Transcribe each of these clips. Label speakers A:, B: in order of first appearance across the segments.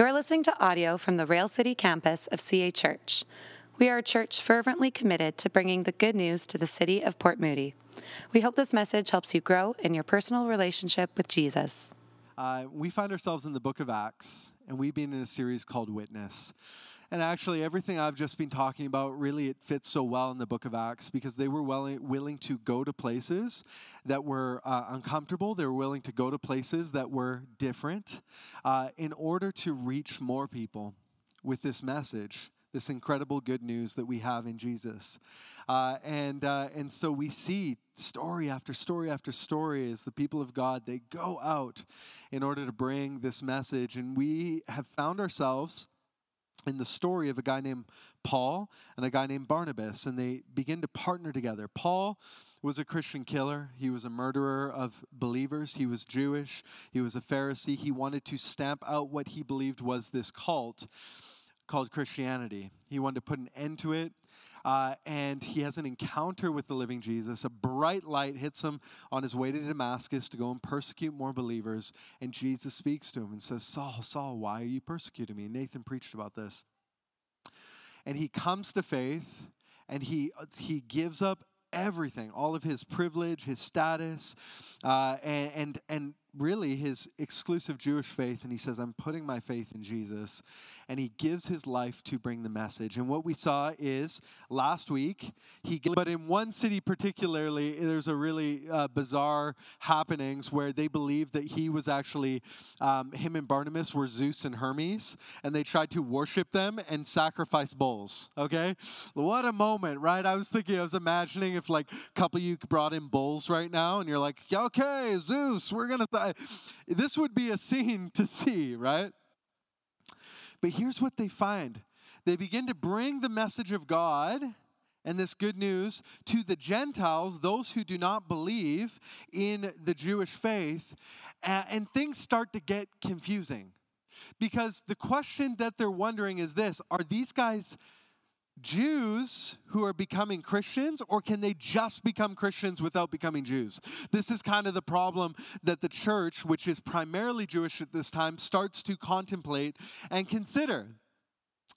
A: You are listening to audio from the Rail City campus of CA Church. We are a church fervently committed to bringing the good news to the city of Port Moody. We hope this message helps you grow in your personal relationship with Jesus.
B: Uh, we find ourselves in the book of Acts, and we've been in a series called Witness. And actually, everything I've just been talking about really it fits so well in the book of Acts because they were well, willing to go to places that were uh, uncomfortable. They were willing to go to places that were different uh, in order to reach more people with this message this incredible good news that we have in Jesus. Uh, and, uh, and so we see story after story after story as the people of God, they go out in order to bring this message. And we have found ourselves in the story of a guy named Paul and a guy named Barnabas, and they begin to partner together. Paul was a Christian killer, he was a murderer of believers, he was Jewish, he was a Pharisee. He wanted to stamp out what he believed was this cult called Christianity. He wanted to put an end to it. Uh, and he has an encounter with the living Jesus. A bright light hits him on his way to Damascus to go and persecute more believers. And Jesus speaks to him and says, Saul, Saul, why are you persecuting me? Nathan preached about this. And he comes to faith and he, he gives up everything, all of his privilege, his status, uh, and, and, and really his exclusive Jewish faith, and he says, I'm putting my faith in Jesus. And he gives his life to bring the message. And what we saw is last week, he, but in one city particularly, there's a really uh, bizarre happenings where they believe that he was actually, um, him and Barnabas were Zeus and Hermes, and they tried to worship them and sacrifice bulls. Okay? What a moment, right? I was thinking, I was imagining if like a couple you brought in bulls right now, and you're like, okay, Zeus, we're going to this would be a scene to see, right? But here's what they find they begin to bring the message of God and this good news to the Gentiles, those who do not believe in the Jewish faith, and things start to get confusing. Because the question that they're wondering is this Are these guys Jews who are becoming Christians, or can they just become Christians without becoming Jews? This is kind of the problem that the church, which is primarily Jewish at this time, starts to contemplate and consider.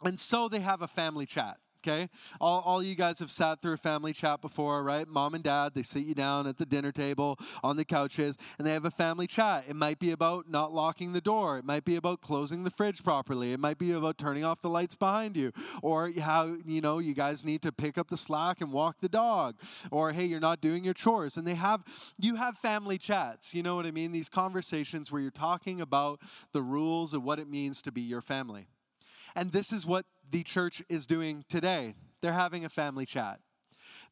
B: And so they have a family chat okay? All, all you guys have sat through a family chat before, right? Mom and dad, they sit you down at the dinner table on the couches and they have a family chat. It might be about not locking the door, it might be about closing the fridge properly, it might be about turning off the lights behind you, or how, you know, you guys need to pick up the slack and walk the dog, or hey, you're not doing your chores. And they have, you have family chats, you know what I mean? These conversations where you're talking about the rules of what it means to be your family. And this is what the church is doing today. They're having a family chat.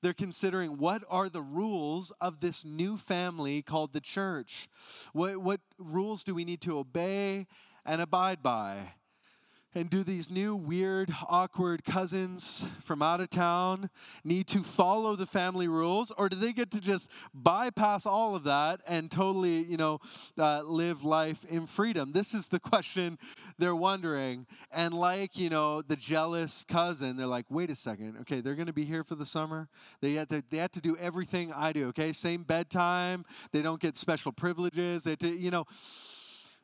B: They're considering what are the rules of this new family called the church? What, what rules do we need to obey and abide by? And do these new, weird, awkward cousins from out of town need to follow the family rules, or do they get to just bypass all of that and totally, you know, uh, live life in freedom? This is the question they're wondering. And like, you know, the jealous cousin, they're like, wait a second, okay, they're going to be here for the summer. They have, to, they have to do everything I do, okay? Same bedtime. They don't get special privileges. They, do, you know,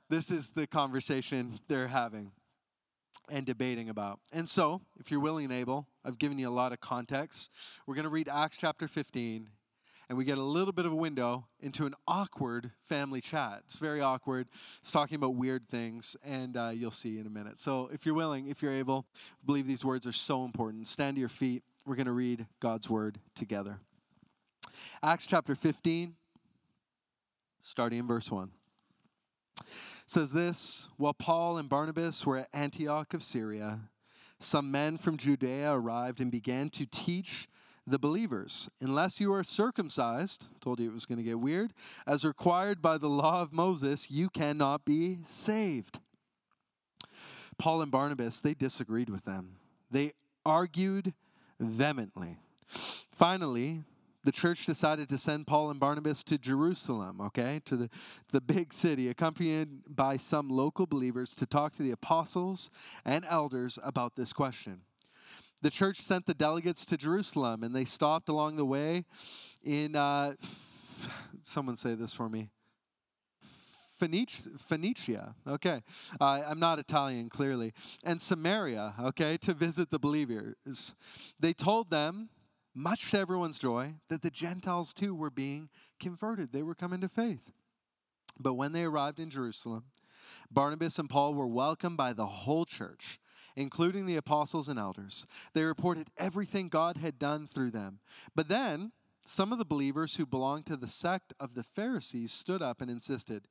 B: this is the conversation they're having and debating about. And so, if you're willing and able, I've given you a lot of context. We're going to read Acts chapter 15, and we get a little bit of a window into an awkward family chat. It's very awkward. It's talking about weird things, and uh, you'll see in a minute. So, if you're willing, if you're able, believe these words are so important. Stand to your feet. We're going to read God's word together. Acts chapter 15, starting in verse 1 says this While Paul and Barnabas were at Antioch of Syria, some men from Judea arrived and began to teach the believers. Unless you are circumcised told you it was going to get weird as required by the law of moses you cannot be saved. Paul and barnabas they disagreed with them. They argued vehemently. Finally the church decided to send Paul and Barnabas to Jerusalem, okay, to the, the big city, accompanied by some local believers to talk to the apostles and elders about this question. The church sent the delegates to Jerusalem and they stopped along the way in, uh, someone say this for me, Phoenicia, okay, uh, I'm not Italian clearly, and Samaria, okay, to visit the believers. They told them, much to everyone's joy, that the Gentiles too were being converted. They were coming to faith. But when they arrived in Jerusalem, Barnabas and Paul were welcomed by the whole church, including the apostles and elders. They reported everything God had done through them. But then, some of the believers who belonged to the sect of the Pharisees stood up and insisted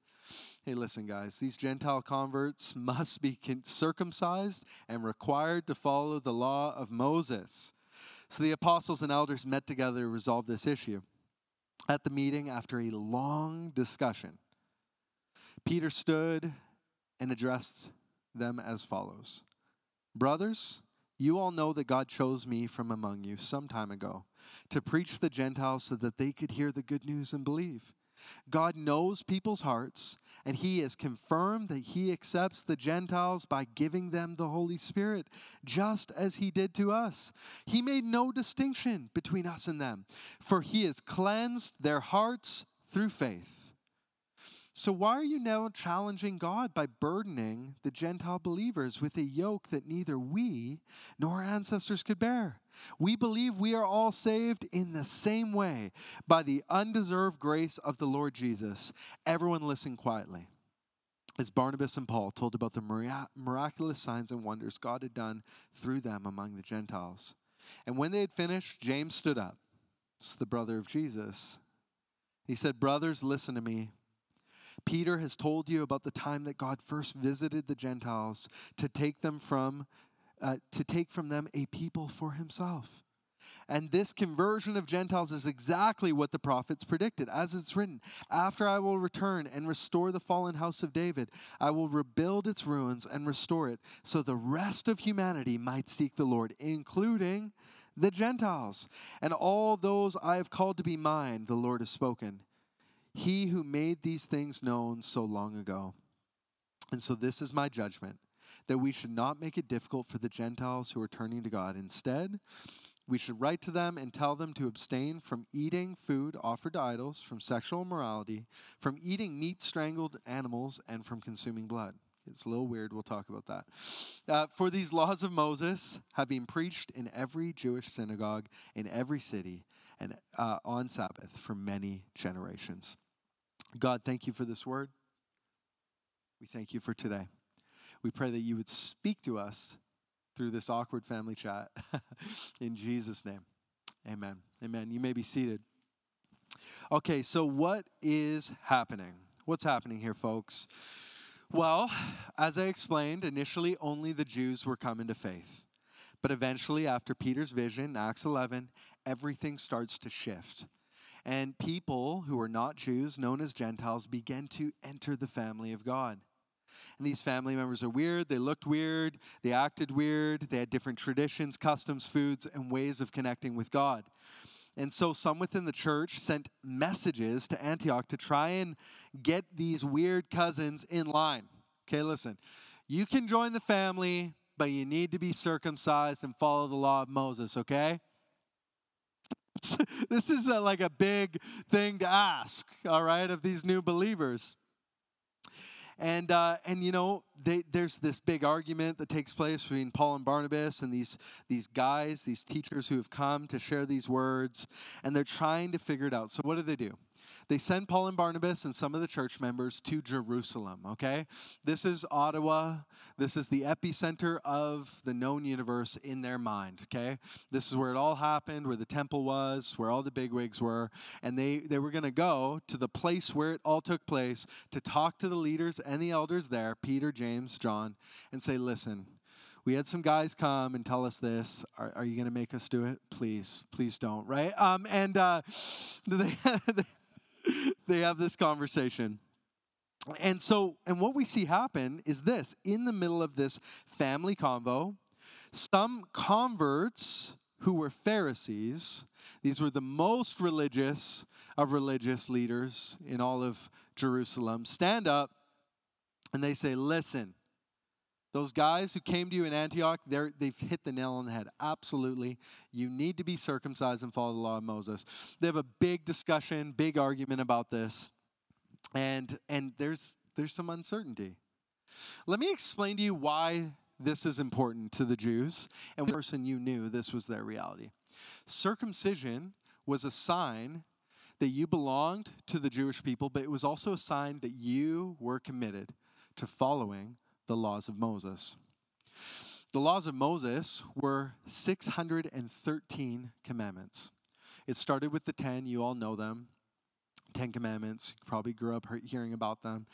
B: Hey, listen, guys, these Gentile converts must be circumcised and required to follow the law of Moses. So the apostles and elders met together to resolve this issue. At the meeting, after a long discussion, Peter stood and addressed them as follows Brothers, you all know that God chose me from among you some time ago to preach the Gentiles so that they could hear the good news and believe. God knows people's hearts, and He has confirmed that He accepts the Gentiles by giving them the Holy Spirit, just as He did to us. He made no distinction between us and them, for He has cleansed their hearts through faith. So, why are you now challenging God by burdening the Gentile believers with a yoke that neither we nor our ancestors could bear? We believe we are all saved in the same way by the undeserved grace of the Lord Jesus. Everyone listen quietly. As Barnabas and Paul told about the miraculous signs and wonders God had done through them among the Gentiles. And when they had finished, James stood up. It's the brother of Jesus. He said, Brothers, listen to me. Peter has told you about the time that God first visited the Gentiles to take them from uh, to take from them a people for himself. And this conversion of Gentiles is exactly what the prophets predicted. As it's written, After I will return and restore the fallen house of David, I will rebuild its ruins and restore it, so the rest of humanity might seek the Lord, including the Gentiles. And all those I have called to be mine, the Lord has spoken. He who made these things known so long ago. And so this is my judgment that we should not make it difficult for the Gentiles who are turning to God. Instead, we should write to them and tell them to abstain from eating food offered to idols, from sexual immorality, from eating meat strangled animals, and from consuming blood. It's a little weird. We'll talk about that. Uh, for these laws of Moses have been preached in every Jewish synagogue in every city and uh, on Sabbath for many generations. God, thank you for this word. We thank you for today. We pray that you would speak to us through this awkward family chat. In Jesus' name, amen. Amen. You may be seated. Okay, so what is happening? What's happening here, folks? Well, as I explained, initially only the Jews were coming to faith. But eventually, after Peter's vision, Acts 11, everything starts to shift and people who were not Jews, known as Gentiles, began to enter the family of God. And these family members are weird, they looked weird, they acted weird, they had different traditions, customs, foods, and ways of connecting with God. And so some within the church sent messages to Antioch to try and get these weird cousins in line. Okay, listen. You can join the family, but you need to be circumcised and follow the law of Moses, okay? this is a, like a big thing to ask, all right, of these new believers. And uh, and you know, they, there's this big argument that takes place between Paul and Barnabas and these these guys, these teachers who have come to share these words, and they're trying to figure it out. So what do they do? They send Paul and Barnabas and some of the church members to Jerusalem, okay? This is Ottawa. This is the epicenter of the known universe in their mind, okay? This is where it all happened, where the temple was, where all the bigwigs were. And they, they were going to go to the place where it all took place to talk to the leaders and the elders there, Peter, James, John, and say, listen, we had some guys come and tell us this. Are, are you going to make us do it? Please, please don't, right? Um, and uh, they, they have this conversation. And so, and what we see happen is this in the middle of this family convo, some converts who were Pharisees, these were the most religious of religious leaders in all of Jerusalem, stand up and they say, Listen, those guys who came to you in Antioch, they've hit the nail on the head. Absolutely. You need to be circumcised and follow the law of Moses. They have a big discussion, big argument about this. And, and there's there's some uncertainty. Let me explain to you why this is important to the Jews and person you knew this was their reality. Circumcision was a sign that you belonged to the Jewish people, but it was also a sign that you were committed to following the laws of Moses. The laws of Moses were 613 commandments. It started with the 10, you all know them. Ten Commandments. You probably grew up hearing about them,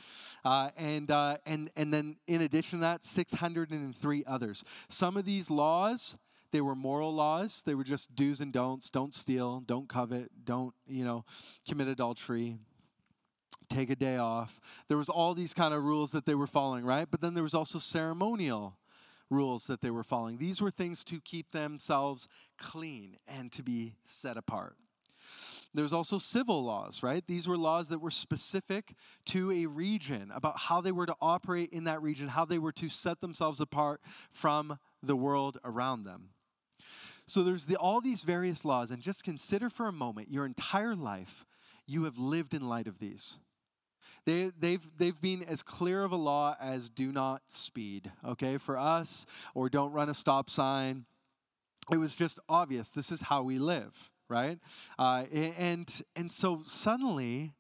B: uh, and uh, and and then in addition to that, 603 others. Some of these laws they were moral laws. They were just do's and don'ts. Don't steal. Don't covet. Don't you know commit adultery. Take a day off. There was all these kind of rules that they were following, right? But then there was also ceremonial rules that they were following. These were things to keep themselves clean and to be set apart. There's also civil laws, right? These were laws that were specific to a region about how they were to operate in that region, how they were to set themselves apart from the world around them. So there's the, all these various laws, and just consider for a moment your entire life you have lived in light of these. They, they've, they've been as clear of a law as do not speed, okay, for us, or don't run a stop sign. It was just obvious this is how we live right? Uh, and and so suddenly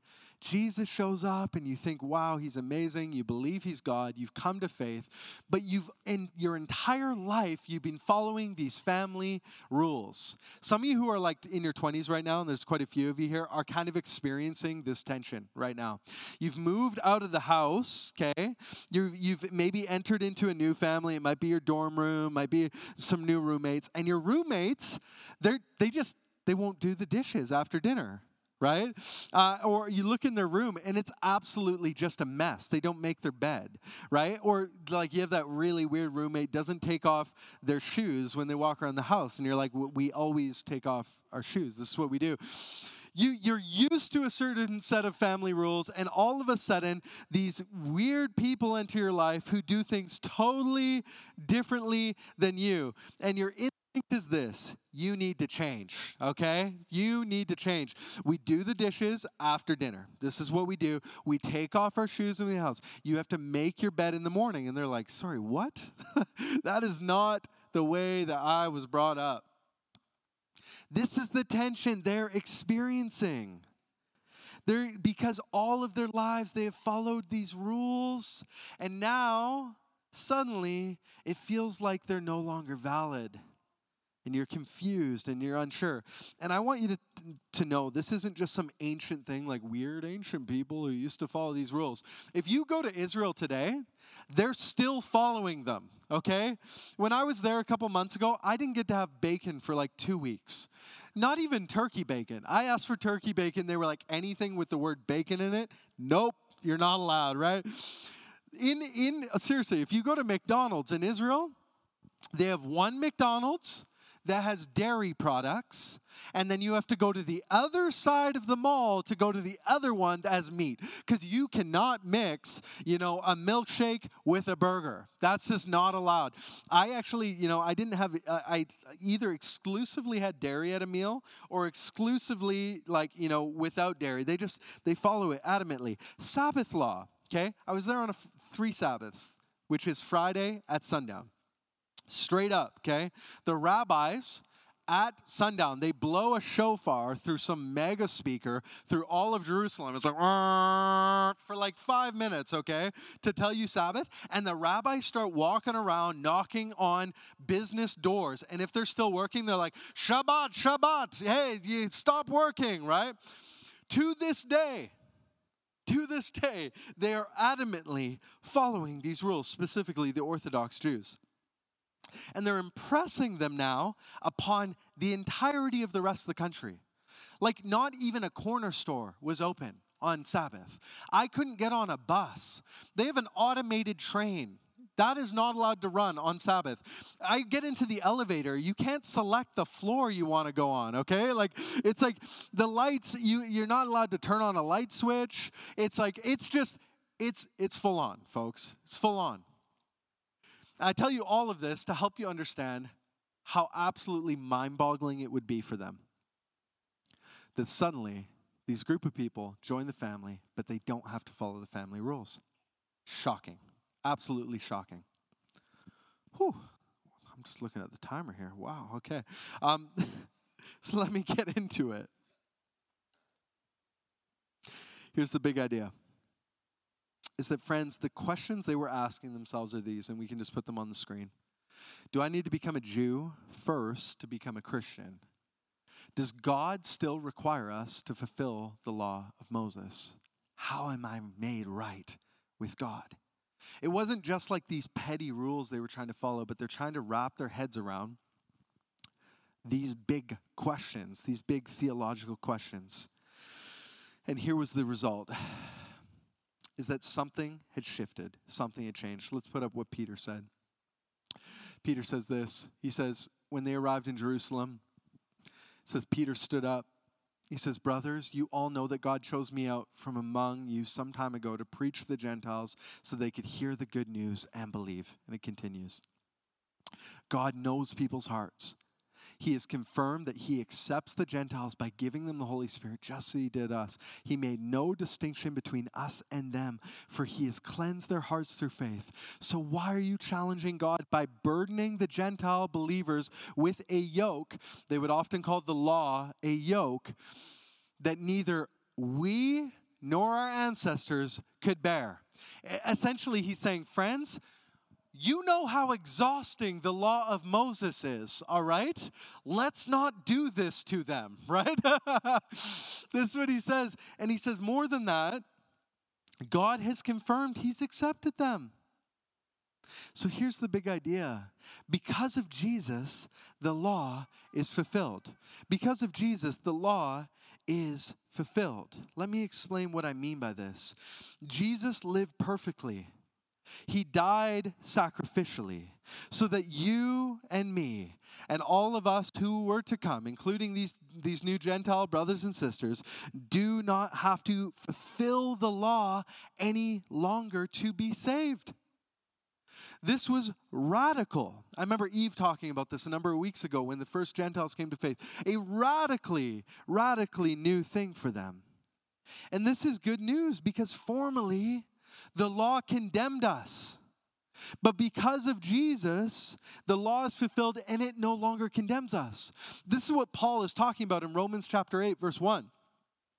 B: Jesus shows up and you think, wow, he's amazing. You believe he's God. You've come to faith. But you've, in your entire life, you've been following these family rules. Some of you who are like in your 20s right now, and there's quite a few of you here, are kind of experiencing this tension right now. You've moved out of the house, okay? you you've maybe entered into a new family. It might be your dorm room, might be some new roommates. And your roommates, they're, they just, they won't do the dishes after dinner right? Uh, or you look in their room and it's absolutely just a mess. They don't make their bed, right? Or like you have that really weird roommate doesn't take off their shoes when they walk around the house, and you're like, we always take off our shoes. This is what we do. You, you're used to a certain set of family rules, and all of a sudden, these weird people enter your life who do things totally differently than you. And you're in is this you need to change, okay? You need to change. We do the dishes after dinner. This is what we do. We take off our shoes in the house. You have to make your bed in the morning. And they're like, sorry, what? that is not the way that I was brought up. This is the tension they're experiencing. They're, because all of their lives they have followed these rules, and now suddenly it feels like they're no longer valid and you're confused and you're unsure. And I want you to, to know this isn't just some ancient thing like weird ancient people who used to follow these rules. If you go to Israel today, they're still following them, okay? When I was there a couple months ago, I didn't get to have bacon for like two weeks. Not even turkey bacon. I asked for turkey bacon. They were like, anything with the word bacon in it? Nope, you're not allowed, right? In, in seriously, if you go to McDonald's in Israel, they have one McDonald's that has dairy products, and then you have to go to the other side of the mall to go to the other one that has meat because you cannot mix, you know, a milkshake with a burger. That's just not allowed. I actually, you know, I didn't have, uh, I either exclusively had dairy at a meal or exclusively like, you know, without dairy. They just, they follow it adamantly. Sabbath law, okay? I was there on three Sabbaths, which is Friday at sundown. Straight up, okay? The rabbis at sundown, they blow a shofar through some mega speaker through all of Jerusalem. It's like for like five minutes, okay, to tell you Sabbath. And the rabbis start walking around knocking on business doors. And if they're still working, they're like, Shabbat, Shabbat, hey, you stop working, right? To this day, to this day, they are adamantly following these rules, specifically the Orthodox Jews. And they're impressing them now upon the entirety of the rest of the country. Like, not even a corner store was open on Sabbath. I couldn't get on a bus. They have an automated train. That is not allowed to run on Sabbath. I get into the elevator, you can't select the floor you want to go on, okay? Like it's like the lights you you're not allowed to turn on a light switch. It's like it's just it's it's full on, folks. It's full on. I tell you all of this to help you understand how absolutely mind boggling it would be for them. That suddenly, these group of people join the family, but they don't have to follow the family rules. Shocking. Absolutely shocking. Whew. I'm just looking at the timer here. Wow, okay. Um, so let me get into it. Here's the big idea is that, friends, the questions they were asking themselves are these, and we can just put them on the screen. Do I need to become a Jew first to become a Christian? Does God still require us to fulfill the law of Moses? How am I made right with God? It wasn't just like these petty rules they were trying to follow, but they're trying to wrap their heads around these big questions, these big theological questions. And here was the result is that something had shifted, something had changed. Let's put up what Peter said. Peter says this. He says, when they arrived in Jerusalem, says Peter stood up. He says, Brothers, you all know that God chose me out from among you some time ago to preach to the Gentiles so they could hear the good news and believe. And it continues. God knows people's hearts. He has confirmed that he accepts the Gentiles by giving them the Holy Spirit, just as he did us. He made no distinction between us and them, for he has cleansed their hearts through faith. So, why are you challenging God by burdening the Gentile believers with a yoke? They would often call the law a yoke that neither we nor our ancestors could bear. Essentially, he's saying, friends, you know how exhausting the law of Moses is, all right? Let's not do this to them, right? this is what he says. And he says, more than that, God has confirmed he's accepted them. So here's the big idea. Because of Jesus, the law is fulfilled. Because of Jesus, the law is fulfilled. Let me explain what I mean by this. Jesus lived perfectly. He died sacrificially so that you and me and all of us who were to come, including these, these new Gentile brothers and sisters, do not have to fulfill the law any longer to be saved. This was radical. I remember Eve talking about this a number of weeks ago when the first Gentiles came to faith. A radically, radically new thing for them. And this is good news because formally, the law condemned us. But because of Jesus, the law is fulfilled and it no longer condemns us. This is what Paul is talking about in Romans chapter 8, verse 1.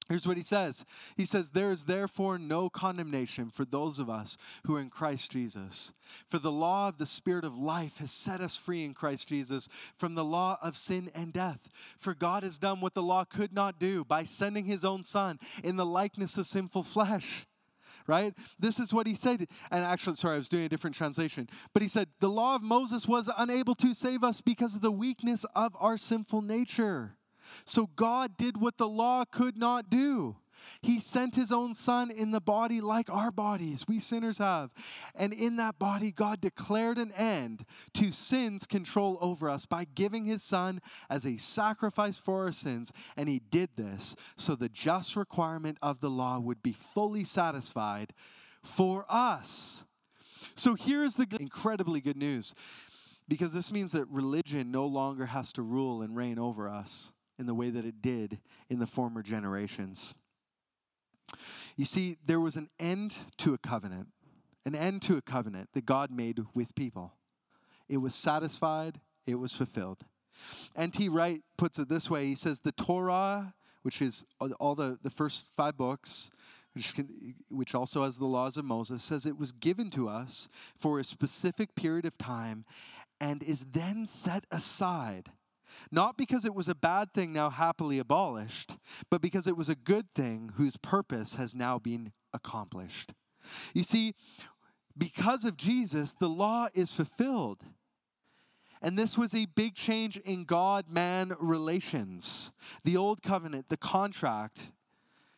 B: Here's what he says He says, There is therefore no condemnation for those of us who are in Christ Jesus. For the law of the Spirit of life has set us free in Christ Jesus from the law of sin and death. For God has done what the law could not do by sending his own Son in the likeness of sinful flesh right? This is what he said. And actually, sorry, I was doing a different translation. But he said, The law of Moses was unable to save us because of the weakness of our sinful nature. So God did what the law could not do. He sent his own son in the body like our bodies, we sinners have. And in that body, God declared an end to sin's control over us by giving his son as a sacrifice for our sins. And he did this so the just requirement of the law would be fully satisfied for us. So here's the incredibly good news because this means that religion no longer has to rule and reign over us in the way that it did in the former generations. You see, there was an end to a covenant, an end to a covenant that God made with people. It was satisfied, it was fulfilled. N.T. Wright puts it this way He says, The Torah, which is all the, the first five books, which, can, which also has the laws of Moses, says it was given to us for a specific period of time and is then set aside not because it was a bad thing now happily abolished, but because it was a good thing whose purpose has now been accomplished. You see, because of Jesus, the law is fulfilled. And this was a big change in God man relations. The old covenant, the contract,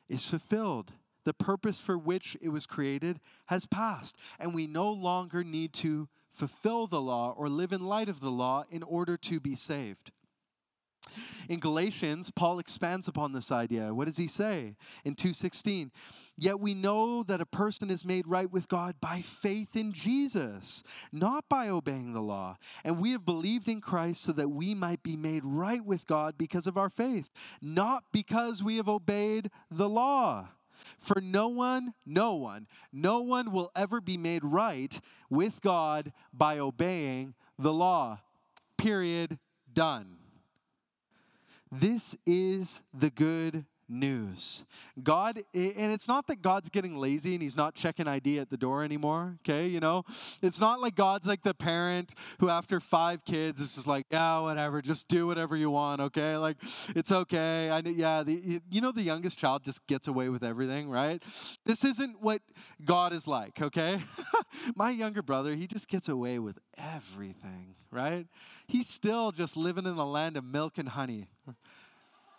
B: is fulfilled. The purpose for which it was created has passed. And we no longer need to fulfill the law or live in light of the law in order to be saved. In Galatians, Paul expands upon this idea. What does he say in 2:16? Yet we know that a person is made right with God by faith in Jesus, not by obeying the law. And we have believed in Christ so that we might be made right with God because of our faith, not because we have obeyed the law. For no one, no one, no one will ever be made right with God by obeying the law. Period. Done. This is the good news. God, and it's not that God's getting lazy and he's not checking ID at the door anymore, okay? You know, it's not like God's like the parent who, after five kids, is just like, yeah, whatever, just do whatever you want, okay? Like, it's okay. I yeah, the, you know, the youngest child just gets away with everything, right? This isn't what God is like, okay? My younger brother, he just gets away with everything, right? He's still just living in the land of milk and honey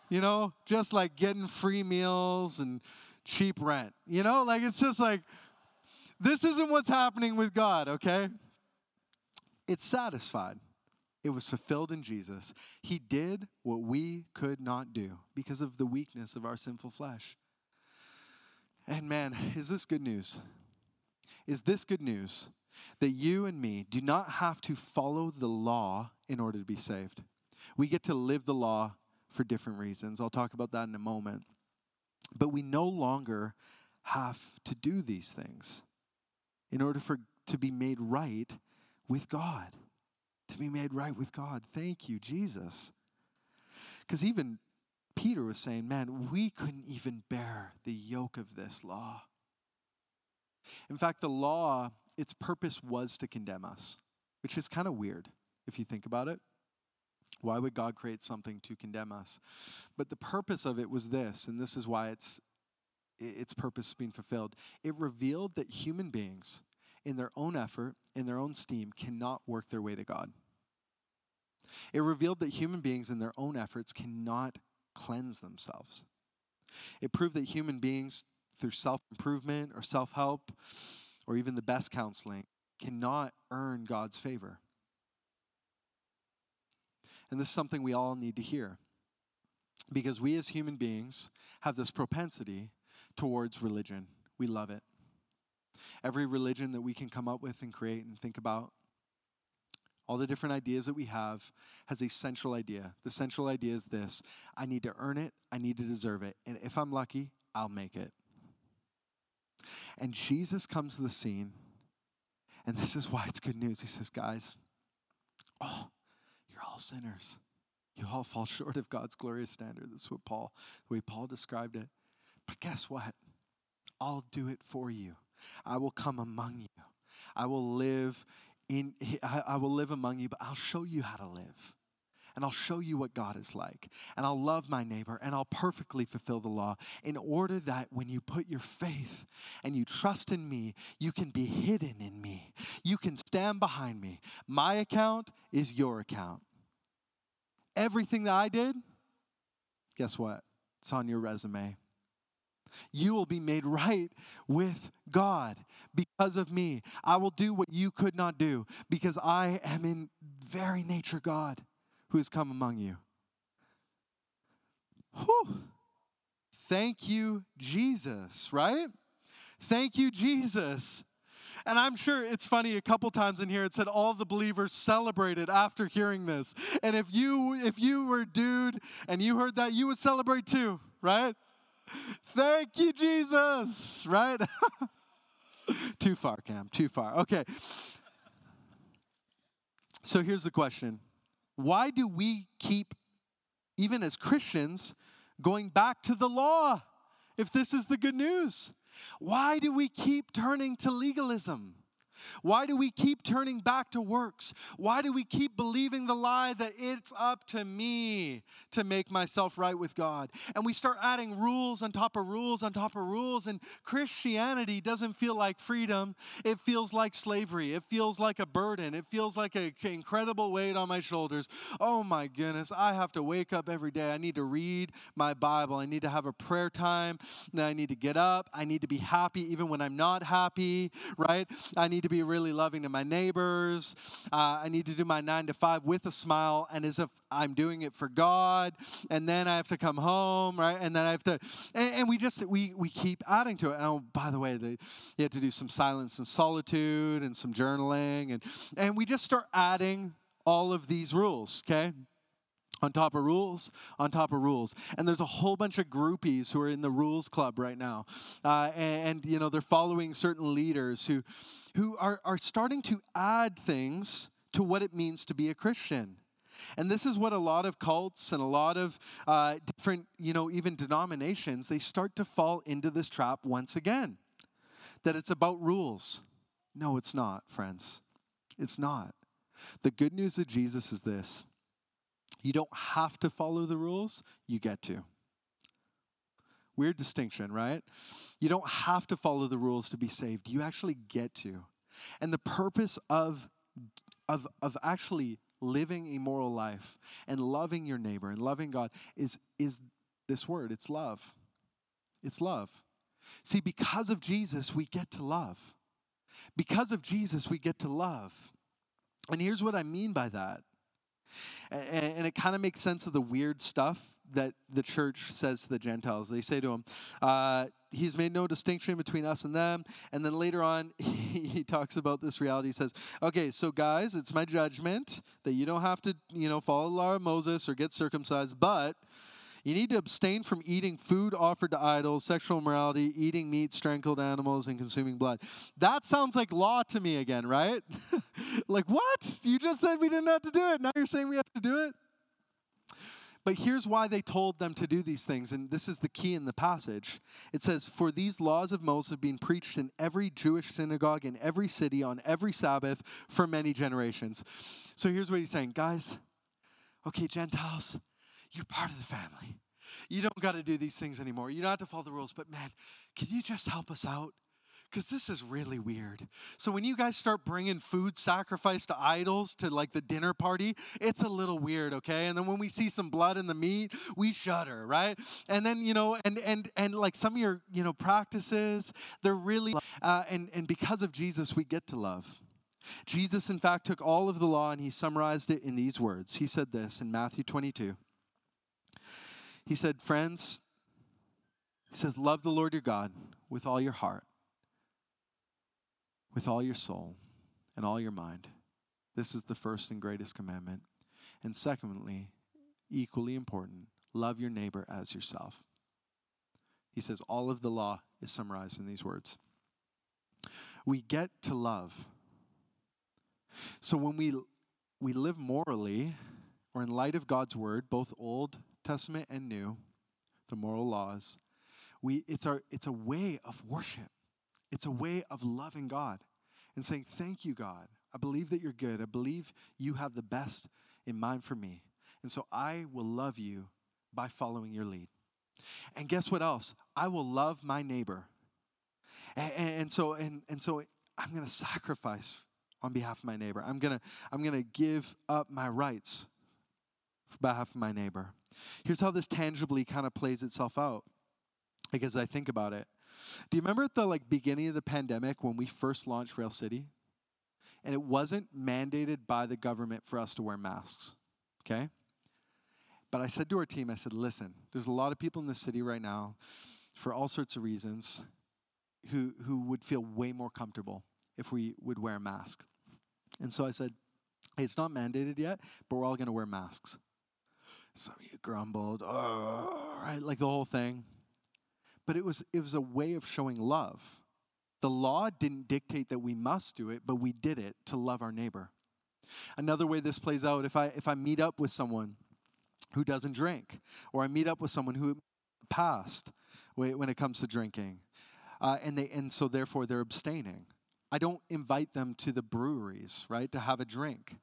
B: you know, just like getting free meals and cheap rent. You know, like it's just like, this isn't what's happening with God, okay? It's satisfied. It was fulfilled in Jesus. He did what we could not do because of the weakness of our sinful flesh. And man, is this good news? Is this good news that you and me do not have to follow the law in order to be saved? We get to live the law for different reasons. I'll talk about that in a moment. But we no longer have to do these things in order for to be made right with God. To be made right with God. Thank you, Jesus. Because even Peter was saying, man, we couldn't even bear the yoke of this law. In fact, the law, its purpose was to condemn us, which is kind of weird if you think about it. Why would God create something to condemn us? But the purpose of it was this, and this is why it's its purpose being fulfilled. It revealed that human beings, in their own effort, in their own steam, cannot work their way to God. It revealed that human beings, in their own efforts, cannot cleanse themselves. It proved that human beings, through self improvement or self help, or even the best counseling, cannot earn God's favor. And this is something we all need to hear. Because we as human beings have this propensity towards religion. We love it. Every religion that we can come up with and create and think about, all the different ideas that we have, has a central idea. The central idea is this I need to earn it, I need to deserve it. And if I'm lucky, I'll make it. And Jesus comes to the scene, and this is why it's good news. He says, Guys, oh, you're all sinners. You all fall short of God's glorious standard. That's what Paul, the way Paul described it. But guess what? I'll do it for you. I will come among you. I will live in I will live among you, but I'll show you how to live. And I'll show you what God is like. And I'll love my neighbor and I'll perfectly fulfill the law in order that when you put your faith and you trust in me, you can be hidden in me. You can stand behind me. My account is your account everything that I did, guess what? It's on your resume. You will be made right with God because of me. I will do what you could not do because I am in very nature God who has come among you. Whew. Thank you, Jesus, right? Thank you, Jesus. And I'm sure it's funny a couple times in here it said all the believers celebrated after hearing this. And if you if you were dude and you heard that, you would celebrate too, right? Thank you, Jesus, right? too far, Cam, too far. Okay. So here's the question Why do we keep, even as Christians, going back to the law if this is the good news? Why do we keep turning to legalism? Why do we keep turning back to works? Why do we keep believing the lie that it's up to me to make myself right with God? And we start adding rules on top of rules on top of rules, and Christianity doesn't feel like freedom. It feels like slavery. It feels like a burden. It feels like an incredible weight on my shoulders. Oh my goodness, I have to wake up every day. I need to read my Bible. I need to have a prayer time. I need to get up. I need to be happy even when I'm not happy, right? I need to be really loving to my neighbors. Uh, I need to do my nine to five with a smile and as if I'm doing it for God. And then I have to come home, right? And then I have to, and, and we just, we, we keep adding to it. And oh, by the way, they, you have to do some silence and solitude and some journaling. And, and we just start adding all of these rules, okay? On top of rules, on top of rules. And there's a whole bunch of groupies who are in the rules club right now. Uh, and, and, you know, they're following certain leaders who, who are, are starting to add things to what it means to be a Christian. And this is what a lot of cults and a lot of uh, different, you know, even denominations, they start to fall into this trap once again. That it's about rules. No, it's not, friends. It's not. The good news of Jesus is this you don't have to follow the rules, you get to. Weird distinction, right? You don't have to follow the rules to be saved. You actually get to. And the purpose of, of, of actually living a moral life and loving your neighbor and loving God is, is this word it's love. It's love. See, because of Jesus, we get to love. Because of Jesus, we get to love. And here's what I mean by that. And, it kind of makes sense of the weird stuff that the church says to the Gentiles. They say to him, uh, He's made no distinction between us and them. And then later on, he talks about this reality. He says, Okay, so guys, it's my judgment that you don't have to, you know, follow the law of Moses or get circumcised, but you need to abstain from eating food offered to idols, sexual immorality, eating meat, strangled animals, and consuming blood. That sounds like law to me again, right? like, what? You just said we didn't have to do it. Now you're saying we have to do it? But here's why they told them to do these things, and this is the key in the passage. It says, For these laws of Moses have been preached in every Jewish synagogue in every city on every Sabbath for many generations. So here's what he's saying Guys, okay, Gentiles, you're part of the family. You don't got to do these things anymore. You don't have to follow the rules. But man, can you just help us out? Because this is really weird. So when you guys start bringing food sacrifice to idols to like the dinner party, it's a little weird, okay? And then when we see some blood in the meat, we shudder, right? And then you know, and and and like some of your you know practices, they're really, uh, and and because of Jesus, we get to love. Jesus, in fact, took all of the law and he summarized it in these words. He said this in Matthew 22. He said, Friends, he says, love the Lord your God with all your heart, with all your soul, and all your mind. This is the first and greatest commandment. And secondly, equally important, love your neighbor as yourself. He says, all of the law is summarized in these words. We get to love. So when we, we live morally, or in light of God's word, both Old Testament and New, the moral laws, we, it's, our, it's a way of worship. It's a way of loving God and saying, Thank you, God. I believe that you're good. I believe you have the best in mind for me. And so I will love you by following your lead. And guess what else? I will love my neighbor. And, and so, and, and so I'm going to sacrifice on behalf of my neighbor. I'm going to I'm going to give up my rights behalf of my neighbor. Here's how this tangibly kind of plays itself out because I think about it. Do you remember at the like beginning of the pandemic when we first launched Rail City? And it wasn't mandated by the government for us to wear masks. Okay? But I said to our team, I said, listen, there's a lot of people in the city right now for all sorts of reasons who who would feel way more comfortable if we would wear a mask. And so I said, hey, it's not mandated yet, but we're all going to wear masks. Some of you grumbled, oh, right, like the whole thing. But it was it was a way of showing love. The law didn't dictate that we must do it, but we did it to love our neighbor. Another way this plays out, if I if I meet up with someone who doesn't drink, or I meet up with someone who passed when it comes to drinking, uh, and they and so therefore they're abstaining. I don't invite them to the breweries, right, to have a drink.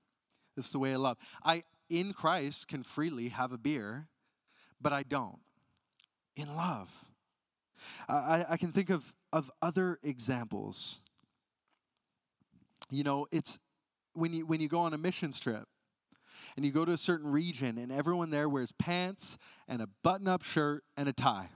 B: This is the way I love. I in Christ can freely have a beer, but I don't. In love. I, I can think of, of other examples. You know, it's when you when you go on a missions trip and you go to a certain region and everyone there wears pants and a button-up shirt and a tie.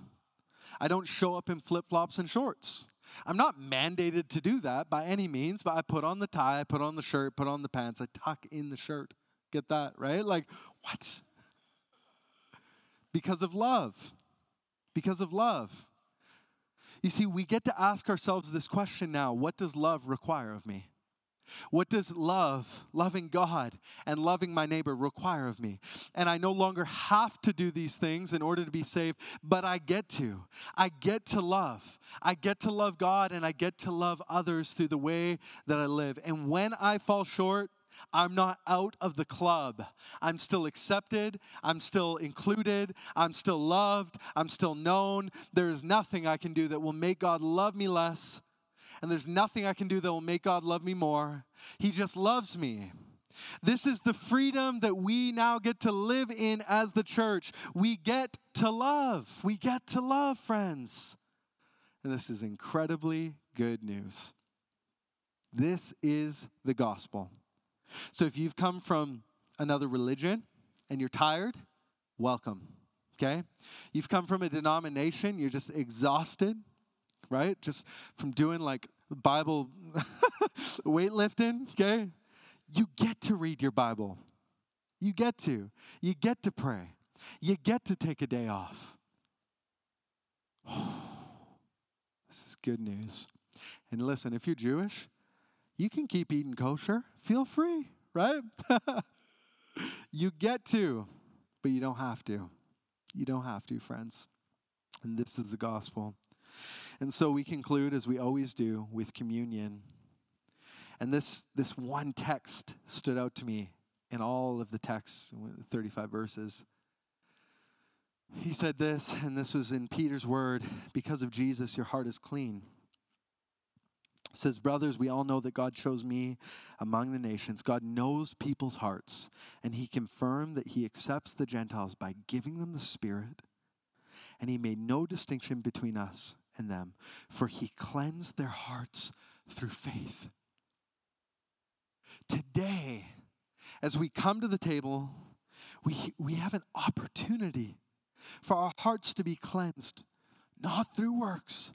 B: I don't show up in flip-flops and shorts. I'm not mandated to do that by any means, but I put on the tie, I put on the shirt, put on the pants, I tuck in the shirt. Get that, right? Like, what? Because of love. Because of love. You see, we get to ask ourselves this question now what does love require of me? What does love, loving God, and loving my neighbor require of me? And I no longer have to do these things in order to be saved, but I get to. I get to love. I get to love God and I get to love others through the way that I live. And when I fall short, I'm not out of the club. I'm still accepted. I'm still included. I'm still loved. I'm still known. There is nothing I can do that will make God love me less and there's nothing I can do that will make God love me more. He just loves me. This is the freedom that we now get to live in as the church. We get to love. We get to love, friends. And this is incredibly good news. This is the gospel. So if you've come from another religion and you're tired, welcome. Okay? You've come from a denomination, you're just exhausted right? Just from doing like Bible weightlifting, okay? You get to read your Bible. You get to. You get to pray. You get to take a day off. this is good news. And listen, if you're Jewish, you can keep eating kosher. Feel free, right? you get to, but you don't have to. You don't have to, friends. And this is the gospel. And so we conclude, as we always do, with communion. And this, this one text stood out to me in all of the texts, 35 verses. He said this, and this was in Peter's word because of Jesus, your heart is clean. Says, Brothers, we all know that God chose me among the nations. God knows people's hearts, and He confirmed that He accepts the Gentiles by giving them the Spirit. And He made no distinction between us and them, for he cleansed their hearts through faith. Today, as we come to the table, we, we have an opportunity for our hearts to be cleansed, not through works,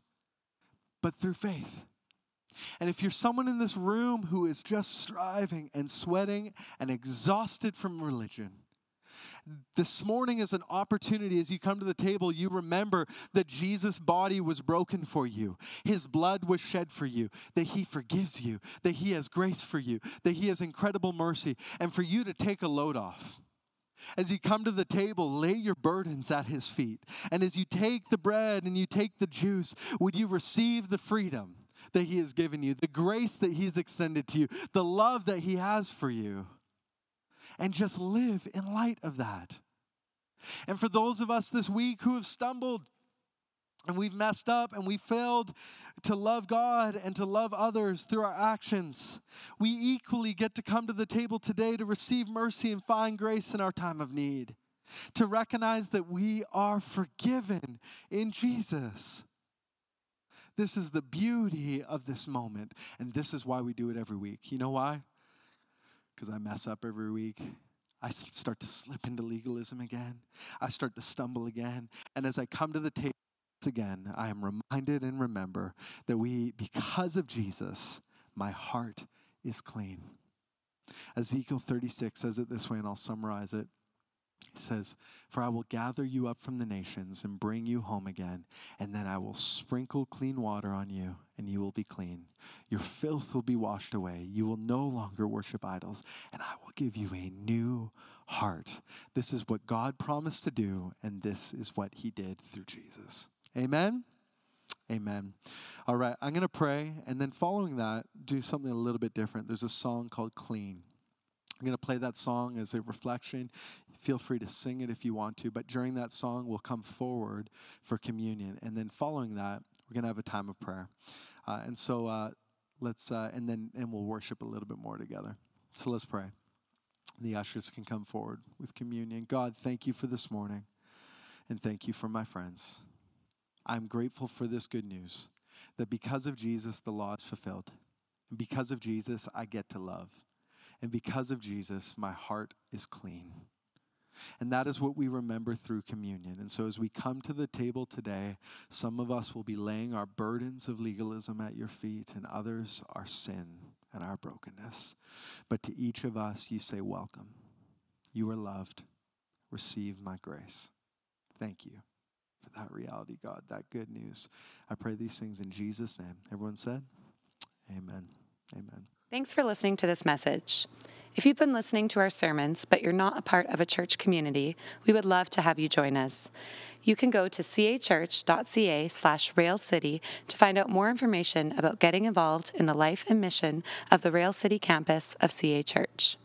B: but through faith. And if you're someone in this room who is just striving and sweating and exhausted from religion, this morning is an opportunity as you come to the table, you remember that Jesus' body was broken for you, his blood was shed for you, that he forgives you, that he has grace for you, that he has incredible mercy, and for you to take a load off. As you come to the table, lay your burdens at his feet. And as you take the bread and you take the juice, would you receive the freedom that he has given you, the grace that he's extended to you, the love that he has for you? and just live in light of that. And for those of us this week who have stumbled and we've messed up and we failed to love God and to love others through our actions, we equally get to come to the table today to receive mercy and find grace in our time of need, to recognize that we are forgiven in Jesus. This is the beauty of this moment, and this is why we do it every week. You know why? because I mess up every week. I start to slip into legalism again. I start to stumble again. And as I come to the table again, I am reminded and remember that we, because of Jesus, my heart is clean. Ezekiel 36 says it this way, and I'll summarize it. He says, For I will gather you up from the nations and bring you home again, and then I will sprinkle clean water on you, and you will be clean. Your filth will be washed away. You will no longer worship idols, and I will give you a new heart. This is what God promised to do, and this is what he did through Jesus. Amen. Amen. All right, I'm going to pray, and then following that, do something a little bit different. There's a song called Clean. I'm going to play that song as a reflection. Feel free to sing it if you want to, but during that song, we'll come forward for communion. And then following that, we're going to have a time of prayer. Uh, and so uh, let's, uh, and then and we'll worship a little bit more together. So let's pray. The ushers can come forward with communion. God, thank you for this morning, and thank you for my friends. I'm grateful for this good news that because of Jesus, the law is fulfilled. And because of Jesus, I get to love. And because of Jesus, my heart is clean. And that is what we remember through communion. And so as we come to the table today, some of us will be laying our burdens of legalism at your feet, and others our sin and our brokenness. But to each of us, you say, Welcome. You are loved. Receive my grace. Thank you for that reality, God, that good news. I pray these things in Jesus' name. Everyone said, Amen. Amen.
A: Thanks for listening to this message. If you've been listening to our sermons, but you're not a part of a church community, we would love to have you join us. You can go to cachurch.ca slash railcity to find out more information about getting involved in the life and mission of the Rail City campus of CA Church.